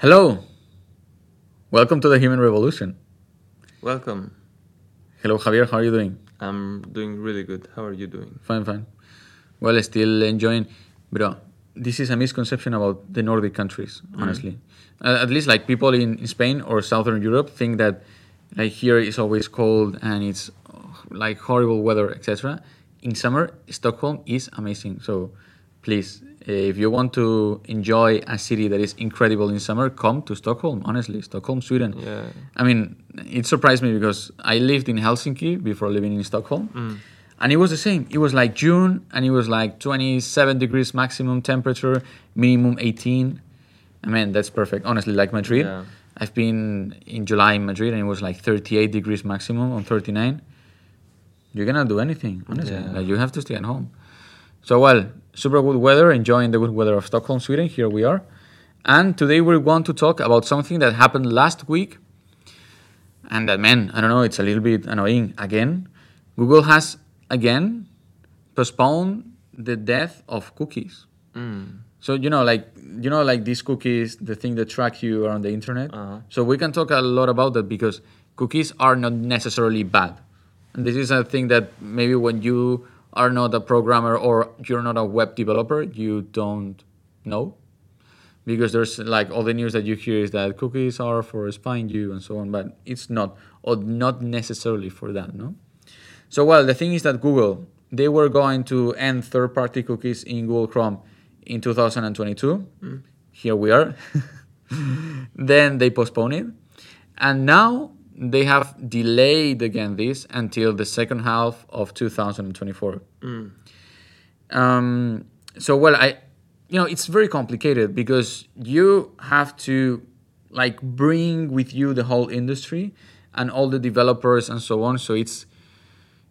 Hello. Welcome to the Humane Revolution. Welcome. Hello, Javier. How are you doing? I'm doing really good. How are you doing? Fine, fine. Well, still enjoying. Bro, this is a misconception about the Nordic countries, honestly. Uh, at least, like people in, in Spain or Southern Europe think that, like here is always cold and it's like horrible weather, etc. In summer, Stockholm is amazing. So, please, if you want to enjoy a city that is incredible in summer, come to Stockholm. Honestly, Stockholm, Sweden. Yeah. I mean, it surprised me because I lived in Helsinki before living in Stockholm. Mm. And it was the same. It was like June and it was like 27 degrees maximum temperature, minimum 18. I mean, that's perfect. Honestly, like Madrid. Yeah. I've been in July in Madrid and it was like 38 degrees maximum on 39. You cannot do anything, honestly. Yeah. Like, you have to stay at home. So, well, super good weather, enjoying the good weather of Stockholm, Sweden. Here we are. And today we want to talk about something that happened last week. And that, man, I don't know, it's a little bit annoying. Again, Google has again postponed the death of cookies. Mm. So you know, like you know, like these cookies, the thing that track you around the internet. Uh-huh. So we can talk a lot about that because cookies are not necessarily bad, and this is a thing that maybe when you are not a programmer or you're not a web developer, you don't know, because there's like all the news that you hear is that cookies are for spying you and so on, but it's not, or not necessarily for that, no. So well, the thing is that Google they were going to end third-party cookies in Google Chrome in 2022. Mm. Here we are. then they postponed it, and now they have delayed again this until the second half of 2024. Um, so well, I, you know, it's very complicated because you have to like bring with you the whole industry and all the developers and so on. So it's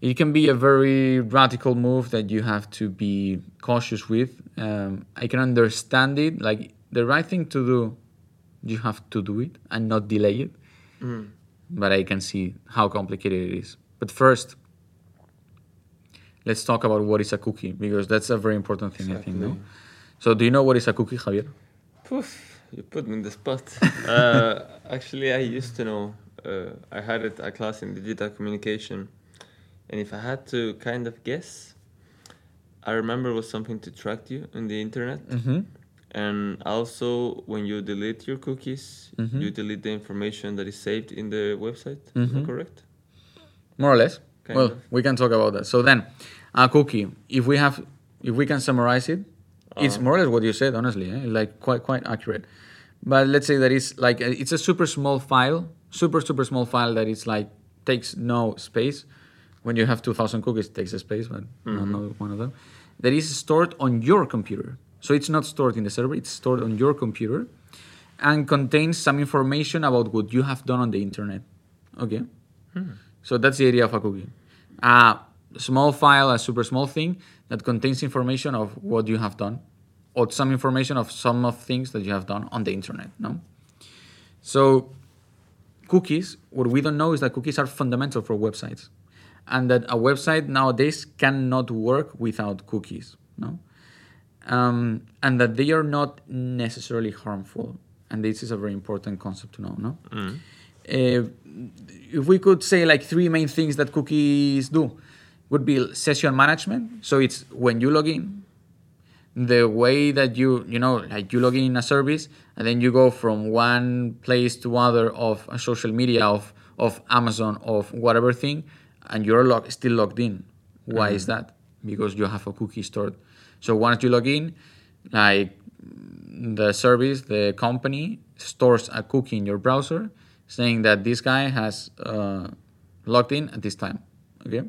it can be a very radical move that you have to be cautious with. Um, I can understand it. Like the right thing to do, you have to do it and not delay it. But I can see how complicated it is. But first, let's talk about what is a cookie because that's a very important thing, I think. No? So, do you know what is a cookie, Javier? Poof, you put me in the spot. uh, actually, I used to know. Uh, I had it a class in digital communication, and if I had to kind of guess, I remember it was something to track you on the internet, Mm-hmm. And also when you delete your cookies, Mhm. you delete the information that is saved in the website. Is that Mhm. correct? More or less. Kind well, of. we can talk about that. So then, a cookie. If we have, if we can summarize it, it's Uh-huh. more or less what you said. Honestly, eh? like quite quite accurate. But let's say that it's like a, it's a super small file, super super small file that it's like takes no space. When you have two thousand cookies, it takes a space, but Mhm. not one of them. That is stored on your computer. So it's not stored in the server; it's stored on your computer, and contains some information about what you have done on the internet. Okay. Hmm. So that's the idea of a cookie. A small file, a super small thing that contains information of what you have done, or some information of some of things that you have done on the internet. No. So cookies, what we don't know is that cookies are fundamental for websites, and that a website nowadays cannot work without cookies. No. Um, and that they are not necessarily harmful, and this is a very important concept to know. No? Mm. uh, if we could say like three main things that cookies do would be session management. So it's when you log in the way that you you know like you log in in a service and then you go from one place to other of a social media of of amazon of whatever thing and you're still logged in. Why is that? Because you have a cookie stored so once you log in like the service, the company stores a cookie in your browser saying that this guy has uh, logged in at this time. Okay,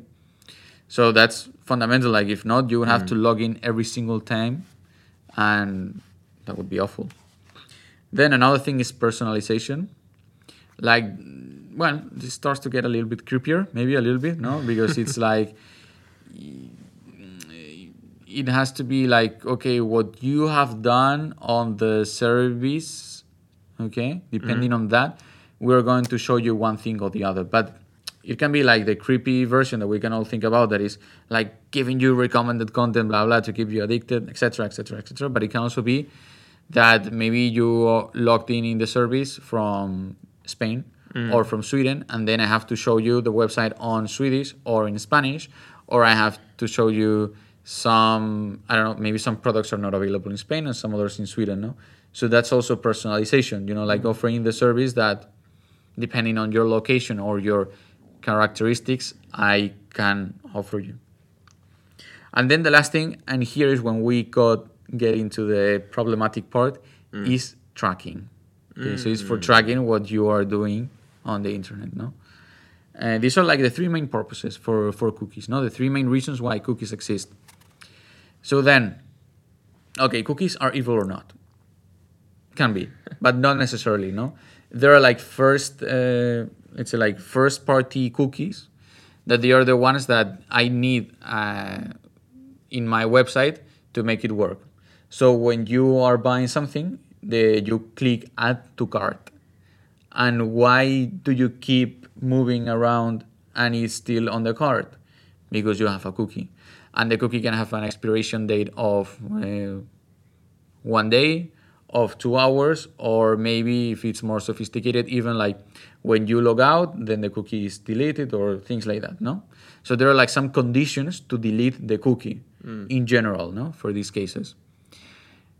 so that's fundamental. Like if not, you would have to log in every single time, and that would be awful. Then another thing is personalization. Like, well, this starts to get a little bit creepier, maybe a little bit, no, because it's like it has to be like okay what you have done on the service okay depending mm-hmm. on that we're going to show you one thing or the other. But it can be like the creepy version that we can all think about that is like giving you recommended content blah blah to keep you addicted etc etc etc but it can also be that maybe you are logged in in the service from Spain mm. or from Sweden, and then I have to show you the website on Swedish or in Spanish, or I have to show you some I don't know maybe some products are not available in Spain and some others in Sweden. No, so that's also personalization. You know, like mm-hmm. offering the service that depending on your location or your characteristics, I can offer you. And then the last thing, and here is when we got get into the problematic part, mm. is tracking. Okay, so it's for mm. tracking what you are doing on the internet. No, and these are like the three main purposes for for cookies. No, the three main reasons why cookies exist. So then, okay, cookies are evil or not? Can be, but not necessarily. No, there are like first, uh, it's like first party cookies that they are the ones that I need uh, in my website to make it work. So when you are buying something, the, you click add to cart. And why do you keep moving around and it's still on the cart? Because you have a cookie. And the cookie can have an expiration date of uh, one day, of two hours, or maybe if it's more sophisticated, even like when you log out, then the cookie is deleted or things like that, no? So there are like some conditions to delete the cookie in general, no, for these cases.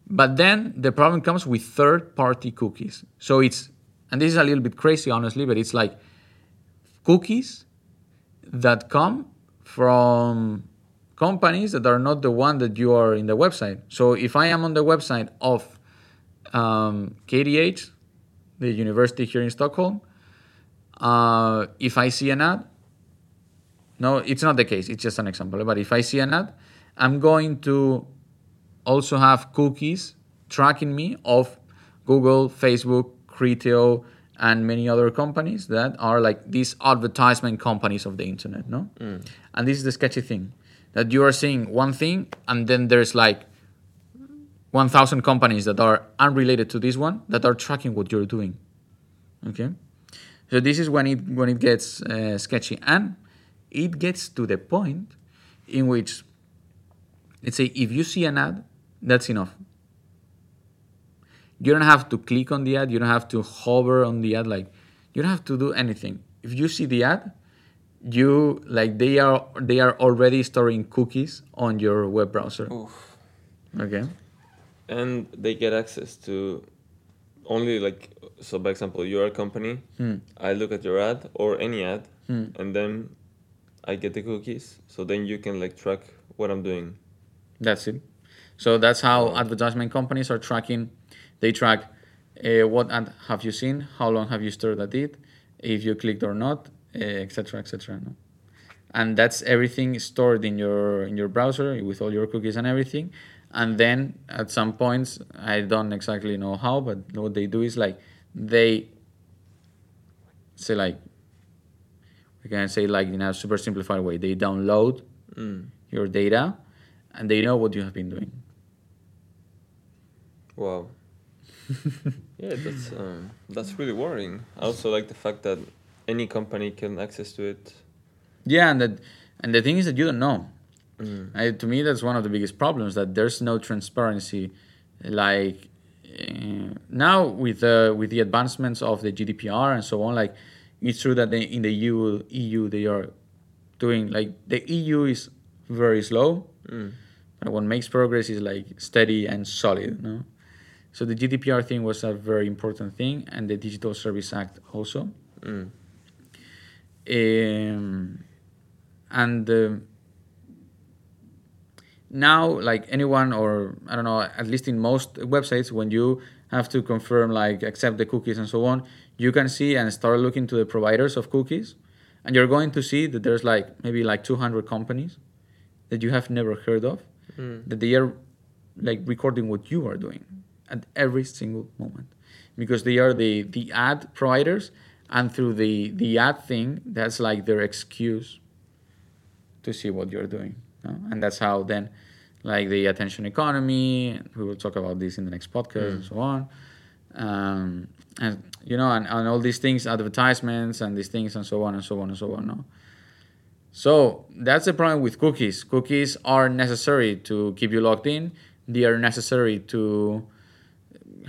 But then the problem comes with third party cookies. So it's, and this is a little bit crazy, honestly, but it's like cookies that come from companies that are not the one that you are in the website. So if I am on the website of um, KTH, the university here in Stockholm, uh, if I see an ad, no, it's not the case. It's just an example. But if I see an ad, I'm going to also have cookies tracking me of Google, Facebook, Criteo, and many other companies that are like these advertisement companies of the internet, no? And this is the sketchy thing that you are seeing one thing, and then there's like 1,000 companies that are unrelated to this one that are tracking what you're doing. Okay, so this is when it when it gets uh, sketchy, and it gets to the point in which, let's say, if you see an ad, that's enough. You don't have to click on the ad. You don't have to hover on the ad. Like, you don't have to do anything. If you see the ad, you like they are they are already storing cookies on your web browser. Oof. Okay. And they get access to only like so. By example, you're a company. I look at your ad or any ad, and then I get the cookies. So then you can like track what I'm doing. That's it. So that's how advertisement companies are tracking. They track uh, what ad have you seen, how long have you stared at it, if you clicked or not, etc., etc. no? And that's everything stored in your in your browser with all your cookies and everything. And then at some points, I don't exactly know how, but what they do is like they say like we can say like in a super simplified way, they download your data and they know what you have been doing. Wow. yeah, that's um, that's really worrying. I also like the fact that any company can access to it. Yeah, and that, and the thing is that you don't know. I, to me, that's one of the biggest problems that there's no transparency. Like uh, now with the with the advancements of the GDPR and so on, like it's true that they, in the EU EU they are doing like the EU is very slow, but what makes progress is like steady and solid. No, so the GDPR thing was a very important thing, and the Digital Service Act also. Mm. Um, and um now like anyone or i don't know at least in most websites when you have to confirm like accept the cookies and so on you can see and start looking to the providers of cookies and you're going to see that there's like maybe like 200 companies that you have never heard of that they are like recording what you are doing at every single moment because they are the the ad providers and through the the ad thing that's like their excuse to see what you're doing no? and that's how then like the attention economy we will talk about this in the next podcast and so on um, and you know and, and all these things advertisements and these things and so on and so on and so on no? so that's the problem with cookies cookies are necessary to keep you logged in they are necessary to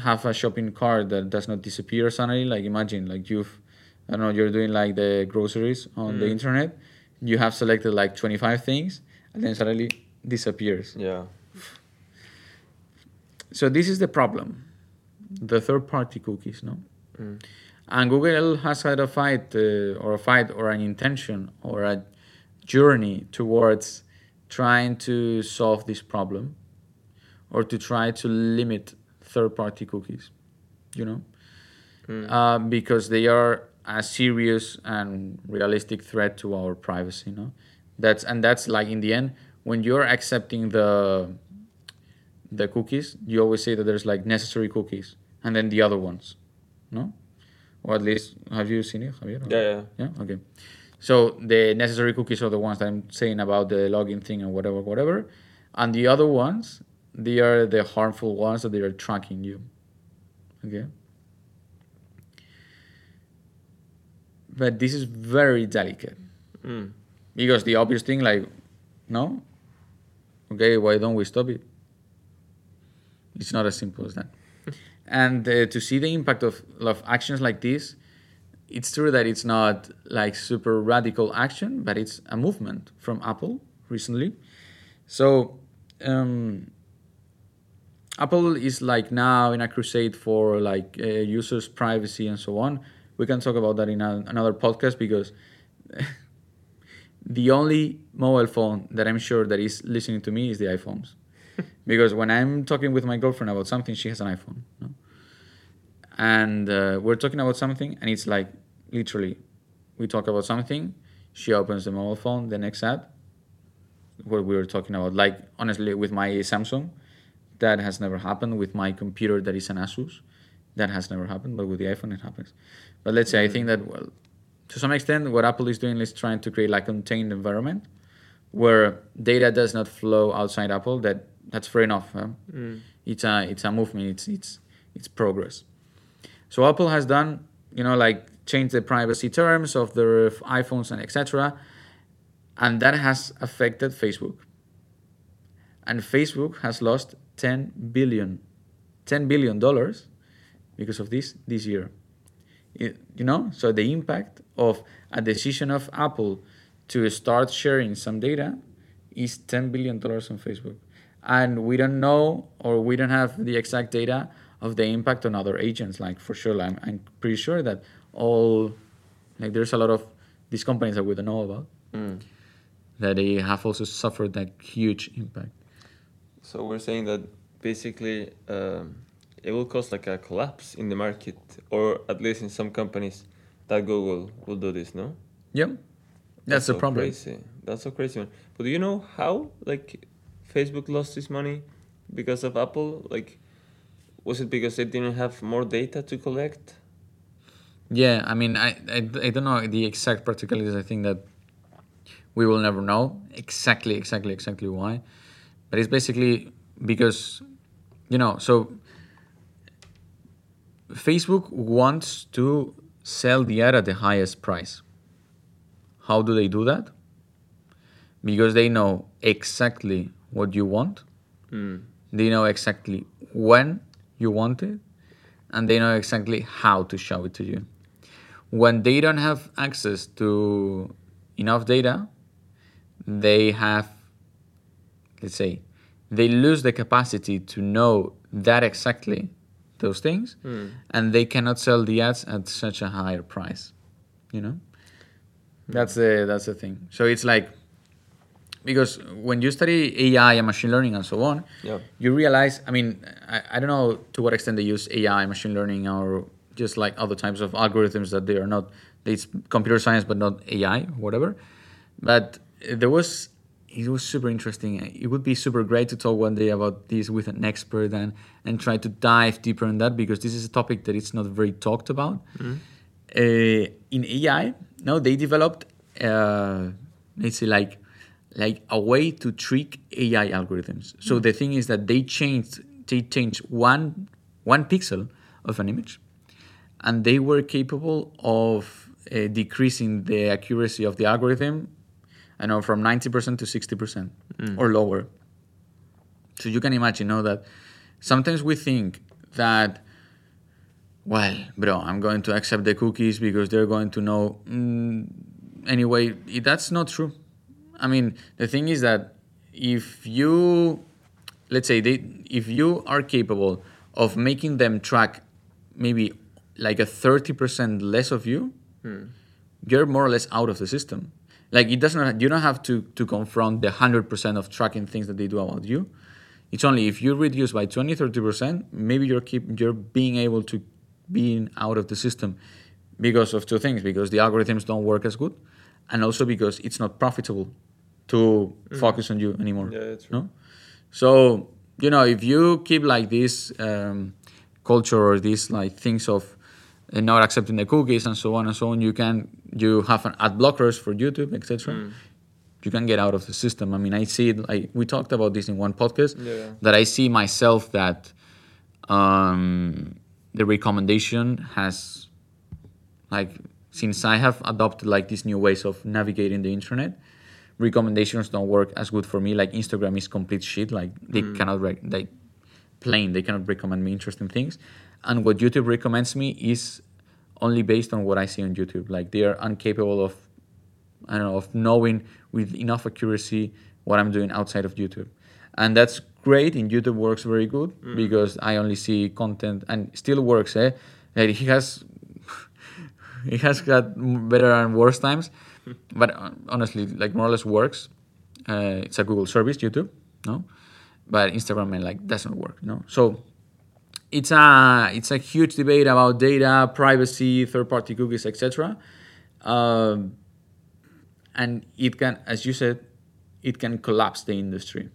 have a shopping cart that does not disappear suddenly. Like imagine like you've I don't know you're doing like the groceries on the Mm. internet. You have selected like 25 things and then suddenly disappears. Yeah. So this is the problem, the third-party cookies, no? Mm. And Google has had a fight, uh, or a fight, or an intention, or a journey towards trying to solve this problem, or to try to limit third-party cookies. You know, Mm. uh, because they are a serious and realistic threat to our privacy. No, that's and that's like in the end when you're accepting the the cookies, you always say that there's like necessary cookies and then the other ones, no? Or at least have you seen it, Javier? Yeah, yeah. Yeah. Okay. So the necessary cookies are the ones that I'm saying about the login thing and whatever, whatever, and the other ones, they are the harmful ones that they are tracking you. Okay. But this is very delicate Mm. because the obvious thing, like, no, okay, why don't we stop it? It's not as simple as that. and uh, to see the impact of, of actions like this, it's true that it's not like super radical action, but it's a movement from Apple recently. So, um, Apple is like now in a crusade for like uh, users' privacy and so on. We can talk about that in a, another podcast because the only mobile phone that I'm sure that is listening to me is the iPhones. because when I'm talking with my girlfriend about something, she has an iPhone. No? And uh, we're talking about something, and it's like literally, we talk about something, she opens the mobile phone, the next app, what we were talking about. Like, honestly, with my Samsung, that has never happened. With my computer, that is an Asus, that has never happened. But with the iPhone, it happens. But let's say, I think that, well, to some extent, what Apple is doing is trying to create like a contained environment where data does not flow outside Apple. That that's fair enough. Huh? Mm. It's a it's a movement. It's it's it's progress. So Apple has done, you know, like changed the privacy terms of their iPhones and etc. And that has affected Facebook. And Facebook has lost 10 billion, 10 billion dollars because of this this year. You know, so the impact of a decision of Apple to start sharing some data is 10 billion dollars on Facebook. And we don't know or we don't have the exact data of the impact on other agents. Like for sure, I'm, I'm pretty sure that all like there's a lot of these companies that we don't know about Mm. that they have also suffered that huge impact. So we're saying that basically um, it will cause like a collapse in the market, or at least in some companies, that Google will do this. No, Yep. That's, the so problem. Crazy. That's so crazy. Man. But do you know how like Facebook lost this money because of Apple? Like, was it because they didn't have more data to collect? Yeah, I mean, I, I, I don't know the exact particulars. I think that we will never know exactly, exactly, exactly why. But it's basically because, you know, so Facebook wants to sell the ad at the highest price. How do they do that? Because they know exactly what you want, Mm. they know exactly when you want it, and they know exactly how to show it to you. When they don't have access to enough data, they have, let's say, they lose the capacity to know that exactly those things, Mm. and they cannot sell the ads at such a higher price. You know, that's the that's the thing. So it's like because when you study AI and machine learning and so on, Yeah. you realize i mean I, I don't know to what extent they use ai machine learning or just like other types of algorithms that they are not it's computer science but not ai whatever but there was it was super interesting it would be super great to talk one day about this with an expert and and try to dive deeper in that because this is a topic that it's not very talked about uh, in ai now they developed uh, let's say like like a way to trick AI algorithms. So the thing is that they changed they changed one one pixel of an image, and they were capable of uh, decreasing the accuracy of the algorithm. I know from ninety percent to sixty percent or lower. So you can imagine, know that sometimes we think that well, bro, I'm going to accept the cookies because they're going to know. Mm, anyway, that's not true. I mean, the thing is that if you, let's say, they, if you are capable of making them track maybe like a 30% less of you, you're more or less out of the system. Like it doesn't, you don't have to, to confront the 100% of tracking things that they do about you. It's only if you reduce by 20, 30%, maybe you're keep, you're being able to being out of the system because of two things, because the algorithms don't work as good and also because it's not profitable to focus on you anymore. Yeah, that's true. No? So, you know, if you keep like this um, culture or these like things of uh, not accepting the cookies and so on and so on, you can you have an ad blockers for YouTube, etc. You can get out of the system. I mean, I see it. Like we talked about this in one podcast. Yeah. That I see myself that um, the recommendation has like since I have adopted like these new ways of navigating the internet, recommendations don't work as good for me. Like Instagram is complete shit. Like they cannot rec- like plain they cannot recommend me interesting things, and what YouTube recommends me is only based on what I see on YouTube. Like they are incapable of I don't know of knowing with enough accuracy what I'm doing outside of YouTube, and that's great. In YouTube works very good because I only see content and still works. Eh, like he has he has got better and worse times, but uh, honestly, like more or less works. Uh, it's a Google service, YouTube, no, but Instagram man like doesn't work, no. So it's a it's a huge debate about data, privacy, third-party cookies, etc. Um, and it can, as you said, it can collapse the industry.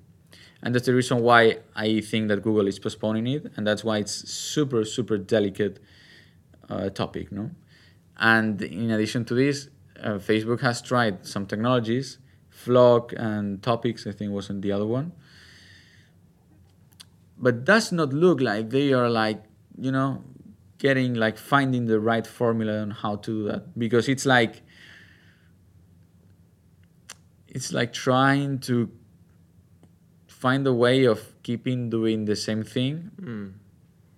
And that's the reason why I think that Google is postponing it, and that's why it's super super delicate uh, topic, no. And in addition to this, uh, Facebook has tried some technologies, FLoC and Topics, I think wasn't the other one, but does not look like they are like you know getting like finding the right formula on how to do that because it's like it's like trying to find a way of keeping doing the same thing Mm.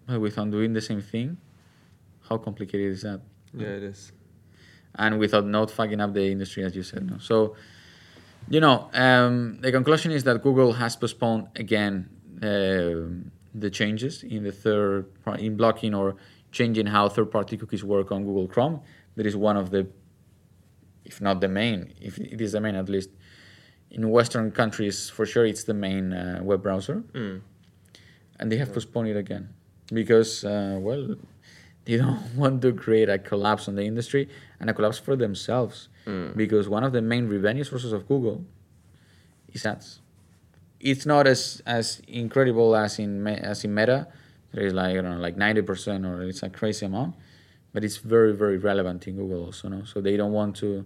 but without doing the same thing how complicated is that Yeah, it is. and without not fucking up the industry as you said no so you know um, the conclusion is that google has postponed again the changes in the third in blocking or changing how third party cookies work on google chrome. That is one of the if not the main if it is the main at least in western countries for sure it's the main uh, web browser. Mm. and they have postponed it again because uh, well they don't want to create a collapse on the industry and a collapse for themselves. Mm. because one of the main revenue sources of google is ads it's not as as incredible as in as in meta there is like i don't know like 90% or it's a crazy amount but it's very very relevant in google also no so they don't want to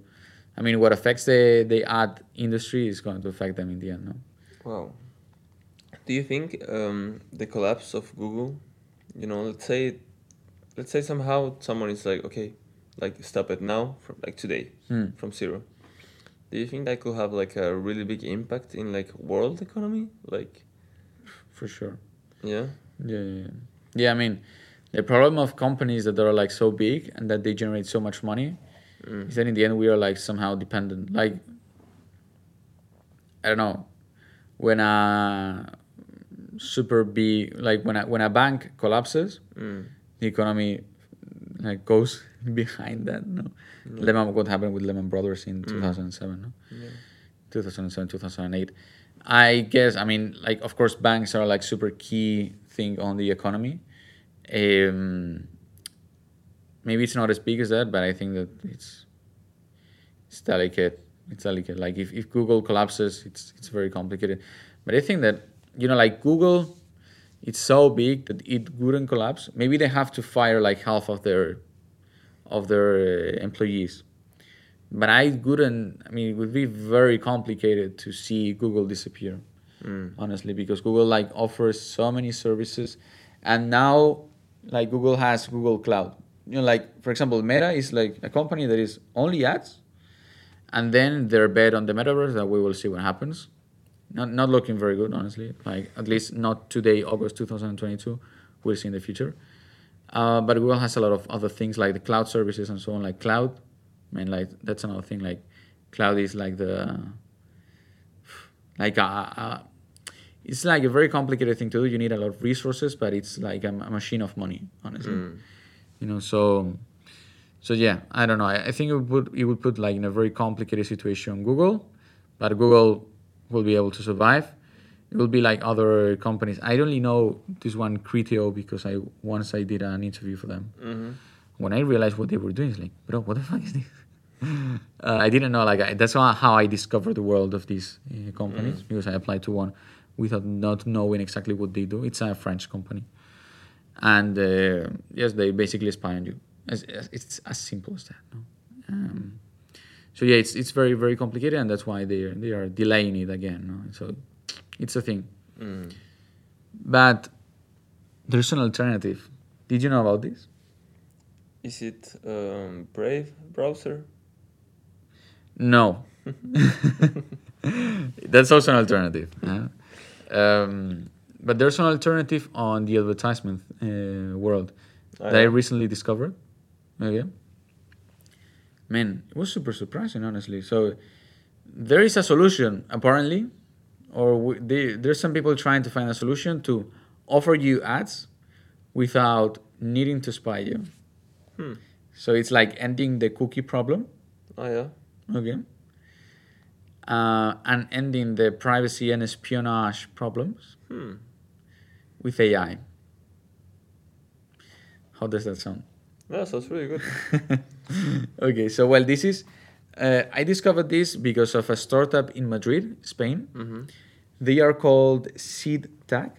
i mean what affects the the ad industry is going to affect them in the end no Wow. Do you think um, the collapse of Google, you know, let's say, let's say somehow someone is like, okay, like stop it now from like today, Hmm. from zero. Do you think that could have like a really big impact in like world economy? Like, for sure yeah. Yeah, yeah, yeah. Yeah, I mean, the problem of companies that are like so big and that they generate so much money Mm. is that in the end we are like somehow dependent. Like, I don't know, when a super big, like when a, when a bank collapses, Mm. the economy like goes behind that. No, Lehman, what happened with Lehman Brothers in 2007? No? Yeah. 2007 2008 i guess i mean like of course banks are like super key thing on the economy um, maybe it's not as big as that but i think that it's it's delicate it's delicate like if, if google collapses it's it's very complicated but i think that you know like google it's so big that it wouldn't collapse maybe they have to fire like half of their of their uh, employees but I wouldn't. I mean, it would be very complicated to see Google disappear, Mm. honestly, because Google like offers so many services, and now like Google has Google Cloud. You know, like for example, Meta is like a company that is only ads, and then their bet on the metaverse that we will see what happens. Not not looking very good, honestly. Like at least not today, August two thousand twenty two, we'll see in the future. Uh, but Google has a lot of other things like the cloud services and so on, like cloud. I mean, like that's another thing. Like cloud is like the like a, a it's like a very complicated thing to do. You need a lot of resources, but it's like a, a machine of money, honestly. Mm. You know, so so yeah, I don't know. I, I think it would put, it would put like in a very complicated situation Google, but Google will be able to survive. It will be like other companies. I only know this one Criteo because I once I did an interview for them. hmm When I realized what they were doing, it's like, bro, what the fuck is this? uh, I didn't know. Like I, that's how I discovered the world of these uh, companies because I applied to one without not knowing exactly what they do. It's a French company, and uh, yes, they basically spy on you. As, it's as simple as that. No? Um, so yeah, it's it's very very complicated, and that's why they are, they are delaying it again. No? So it's a thing. Mm. But there's an alternative. Did you know about this? Is it um, Brave browser? No. That's also an alternative. yeah. Um, but there's an alternative on the advertisement uh, world Oh, that I recently discovered. Okay. Man, it was super surprising, honestly. So there is a solution, apparently, or we, they, there's some people trying to find a solution to offer you ads without needing to spy you. Hmm. So it's like ending the cookie problem. Oh yeah. Okay. Uh, and ending the privacy and espionage problems Hmm. with AI. How does that sound? Yeah, sounds really good. okay, so well, this is. Uh, I discovered this because of a startup in Madrid, Spain. hmm They are called Seed Tag,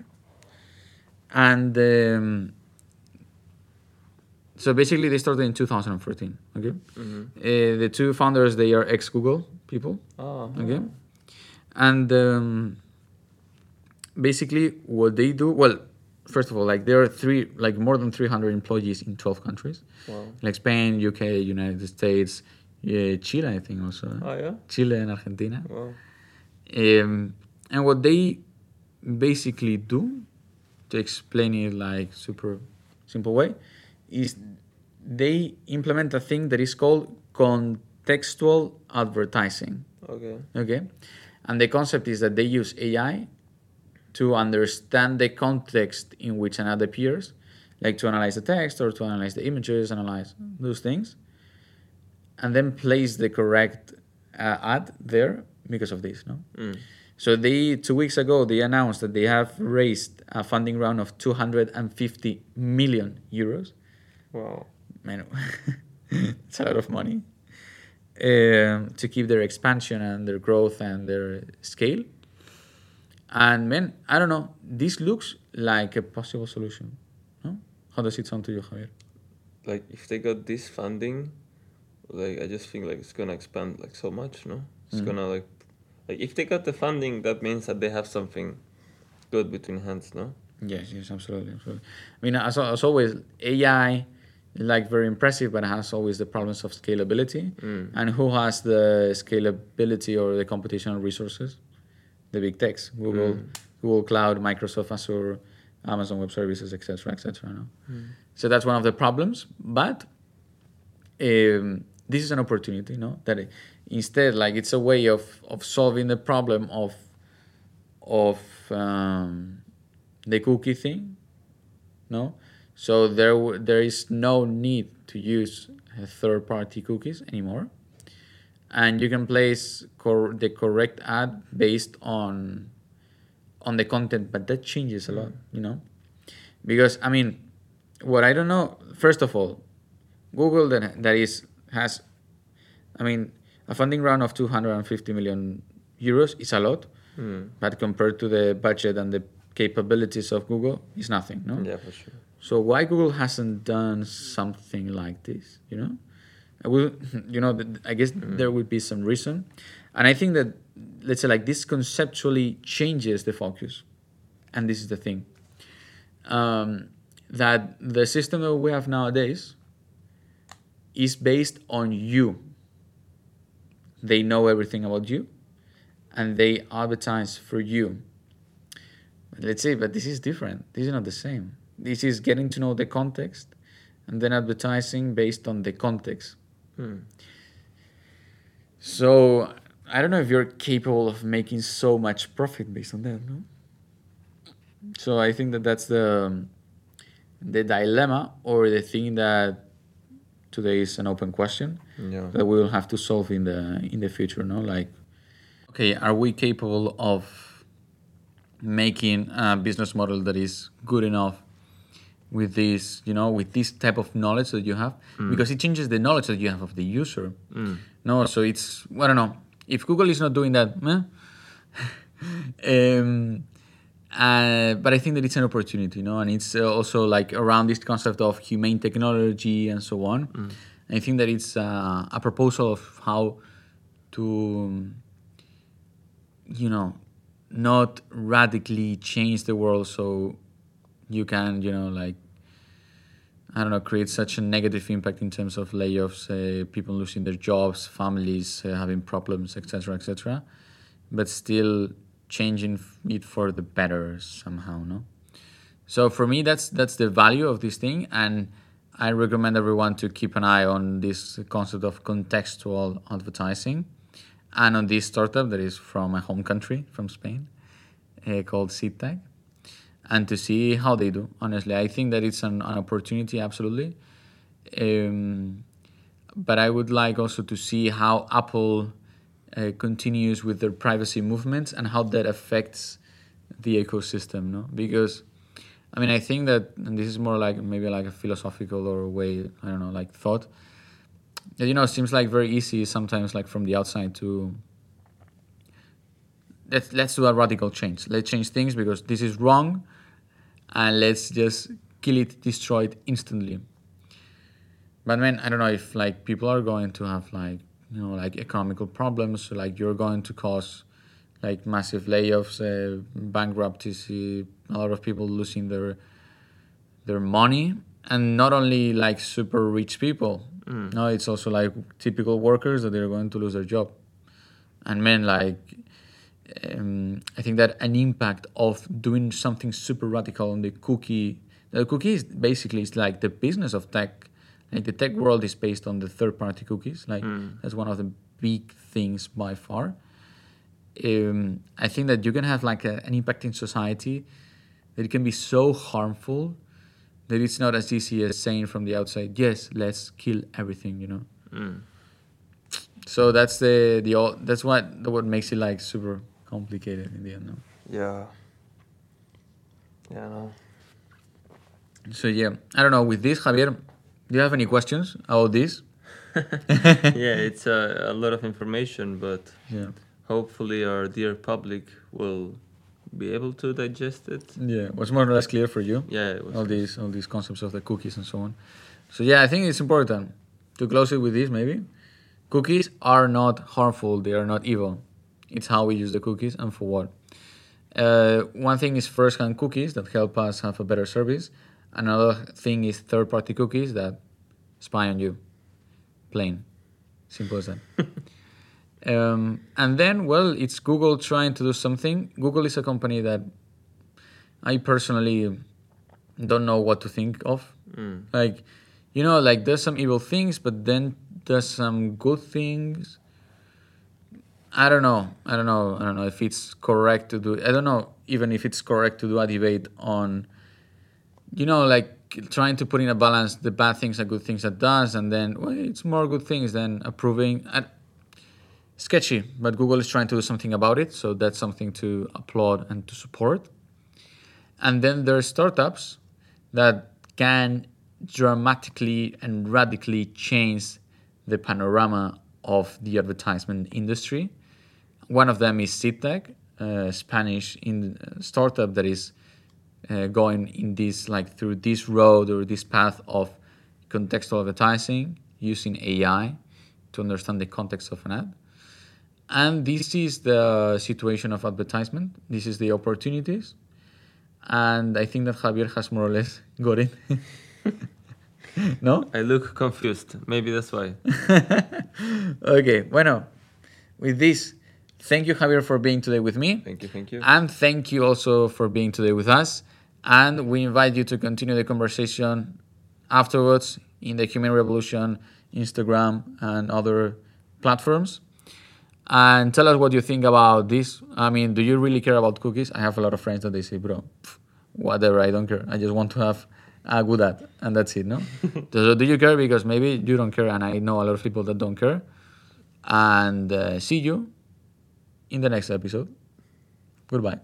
and um, so basically they started in 2014. Okay, hmm uh, the two founders they are ex Google people. Oh. okay and um, basically what they do well first of all like there are three like more than 300 employees in 12 countries Wow. like spain uk united states yeah, chile i think also Oh yeah. chile and argentina Wow. um, and what they basically do to explain it like super simple way is they implement a thing that is called contextual advertising Okay. Okay. And the concept is that they use AI to understand the context in which an ad appears, like to analyze the text or to analyze the images, analyze those things, and then place the correct uh, ad there because of this. No. Mm. So they two weeks ago they announced that they have raised a funding round of 250 million euros. Wow. Man, it's a lot of money um, to keep their expansion and their growth and their scale. And man, I don't know. This looks like a possible solution. No? How does it sound to you, Javier? Like if they got this funding, like I just think like it's gonna expand like so much, no? It's Mhm. gonna like, like if they got the funding, that means that they have something good between hands, no? Yes, yes, absolutely, absolutely. I mean, as, as always, AI is like very impressive, but it has always the problems of scalability. Mm. And who has the scalability or the computational resources? The big techs, Google, Mm. Google Cloud, Microsoft Azure, Amazon Web Services, etc., etc. no? Mm. So that's one of the problems. But um, this is an opportunity, no? That it- instead, like it's a way of of solving the problem of of um, the cookie thing, no? So there there is no need to use uh, third party cookies anymore, and you can place cor- the correct ad based on on the content, but that changes a lot, you know, because I mean, what I don't know. First of all, Google that that is has, I mean, a funding round of two hundred and fifty million euros is a lot, Mm. but compared to the budget and the capabilities of Google, it's nothing, no. Yeah, for sure. So why Google hasn't done something like this? You know, I will. You know, I guess there would be some reason, and I think that let's say like this conceptually changes the focus, and this is the thing. Um, that the system that we have nowadays is based on you. They know everything about you, and they advertise for you. Let's say, but this is different. This is not the same This is getting to know the context, and then advertising based on the context. Hmm. So I don't know if you're capable of making so much profit based on that. No? So I think that that's the the dilemma or the thing that today is an open question Yeah. that we will have to solve in the in the future. No, like, okay, are we capable of making a business model that is good enough with this, you know, with this type of knowledge that you have? Because it changes the knowledge that you have of the user. Mm. No, so it's I don't know if Google is not doing that. meh. um, uh, but I think that it's an opportunity, you know, and it's uh, also like around this concept of humane technology and so on. I think that it's uh, a proposal of how to, you know, not radically change the world so you can, you know, like I don't know, create such a negative impact in terms of layoffs, uh, people losing their jobs, families uh, having problems, etc., etc. But still changing it for the better somehow, no. So for me, that's that's the value of this thing, and I recommend everyone to keep an eye on this concept of contextual advertising, and on this startup that is from my home country, from Spain, uh, called SeedTag and to see how they do. Honestly, I think that it's an, an opportunity, absolutely. Um, but I would like also to see how Apple uh, continues with their privacy movements and how that affects the ecosystem. No, because I mean, I think that, and this is more like maybe like a philosophical or way I don't know, like thought. You know, seems like very easy sometimes, like from the outside, to let's let's do a radical change. Let's change things because this is wrong, and let's just kill it, destroy it instantly. But man, I don't know if like people are going to have like you know like economical problems. So, like you're going to cause like massive layoffs, uh, bankruptcies, uh, a lot of people losing their their money, and not only like super rich people. No, it's also like typical workers that they're going to lose their job. And man, like um, I think that an impact of doing something super radical on the cookie. The cookie is basically it's like the business of tech. Like the tech world is based on the third-party cookies. Like that's one of the big things by far. Um, I think that you can have like a, an impact in society that it can be so harmful that it's not as easy as saying from the outside, yes, let's kill everything. You know. Mm. So that's the the all- that's what what makes it like super complicated in the end. No? Yeah. Yeah, no. So yeah, I don't know. With this, Javier, do you have any questions about this? yeah, it's a, a lot of information, but Yeah, hopefully our dear public will be able to digest it. yeah. Was more or less clear for you Yeah, it was all these all these concepts of the cookies and so on. So yeah, I think it's important to close it with this. Maybe cookies are not harmful; they are not evil. It's how we use the cookies and for what. Uh, one thing is first-hand cookies that help us have a better service. Another thing is third-party cookies that spy on you. Plain, simple as that. um, and then, well, it's Google trying to do something. Google is a company that I personally don't know what to think of. Mm. Like, you know, like there's some evil things, but then there's some good things. I don't know. I don't know. I don't know if it's correct to do. I don't know even if it's correct to do a debate on, you know, like trying to put in a balance the bad things and good things that does, and then well, it's more good things than approving. I, sketchy, but Google is trying to do something about it, so that's something to applaud and to support. And then there are startups that can dramatically and radically change the panorama of the advertisement industry. One of them is Seedtag, a Spanish in, startup that is uh, going in this like through this road or this path of contextual advertising using AI to understand the context of an ad. And this is the situation of advertisement. This is the opportunities. And I think that Javier has more or less got it. no? I look confused. Maybe that's why. okay, bueno. With this, thank you, Javier, for being today with me. Thank you, thank you. And thank you also for being today with us. And we invite you to continue the conversation afterwards in the Humane Revolution, Instagram, and other platforms. And tell us what you think about this. I mean, do you really care about cookies? I have a lot of friends that they say, bro, pff, whatever, I don't care. I just want to have a good ad, and that's it, no? so, do you care? Because maybe you don't care, and I know a lot of people that don't care. And uh, see you in the next episode. Goodbye.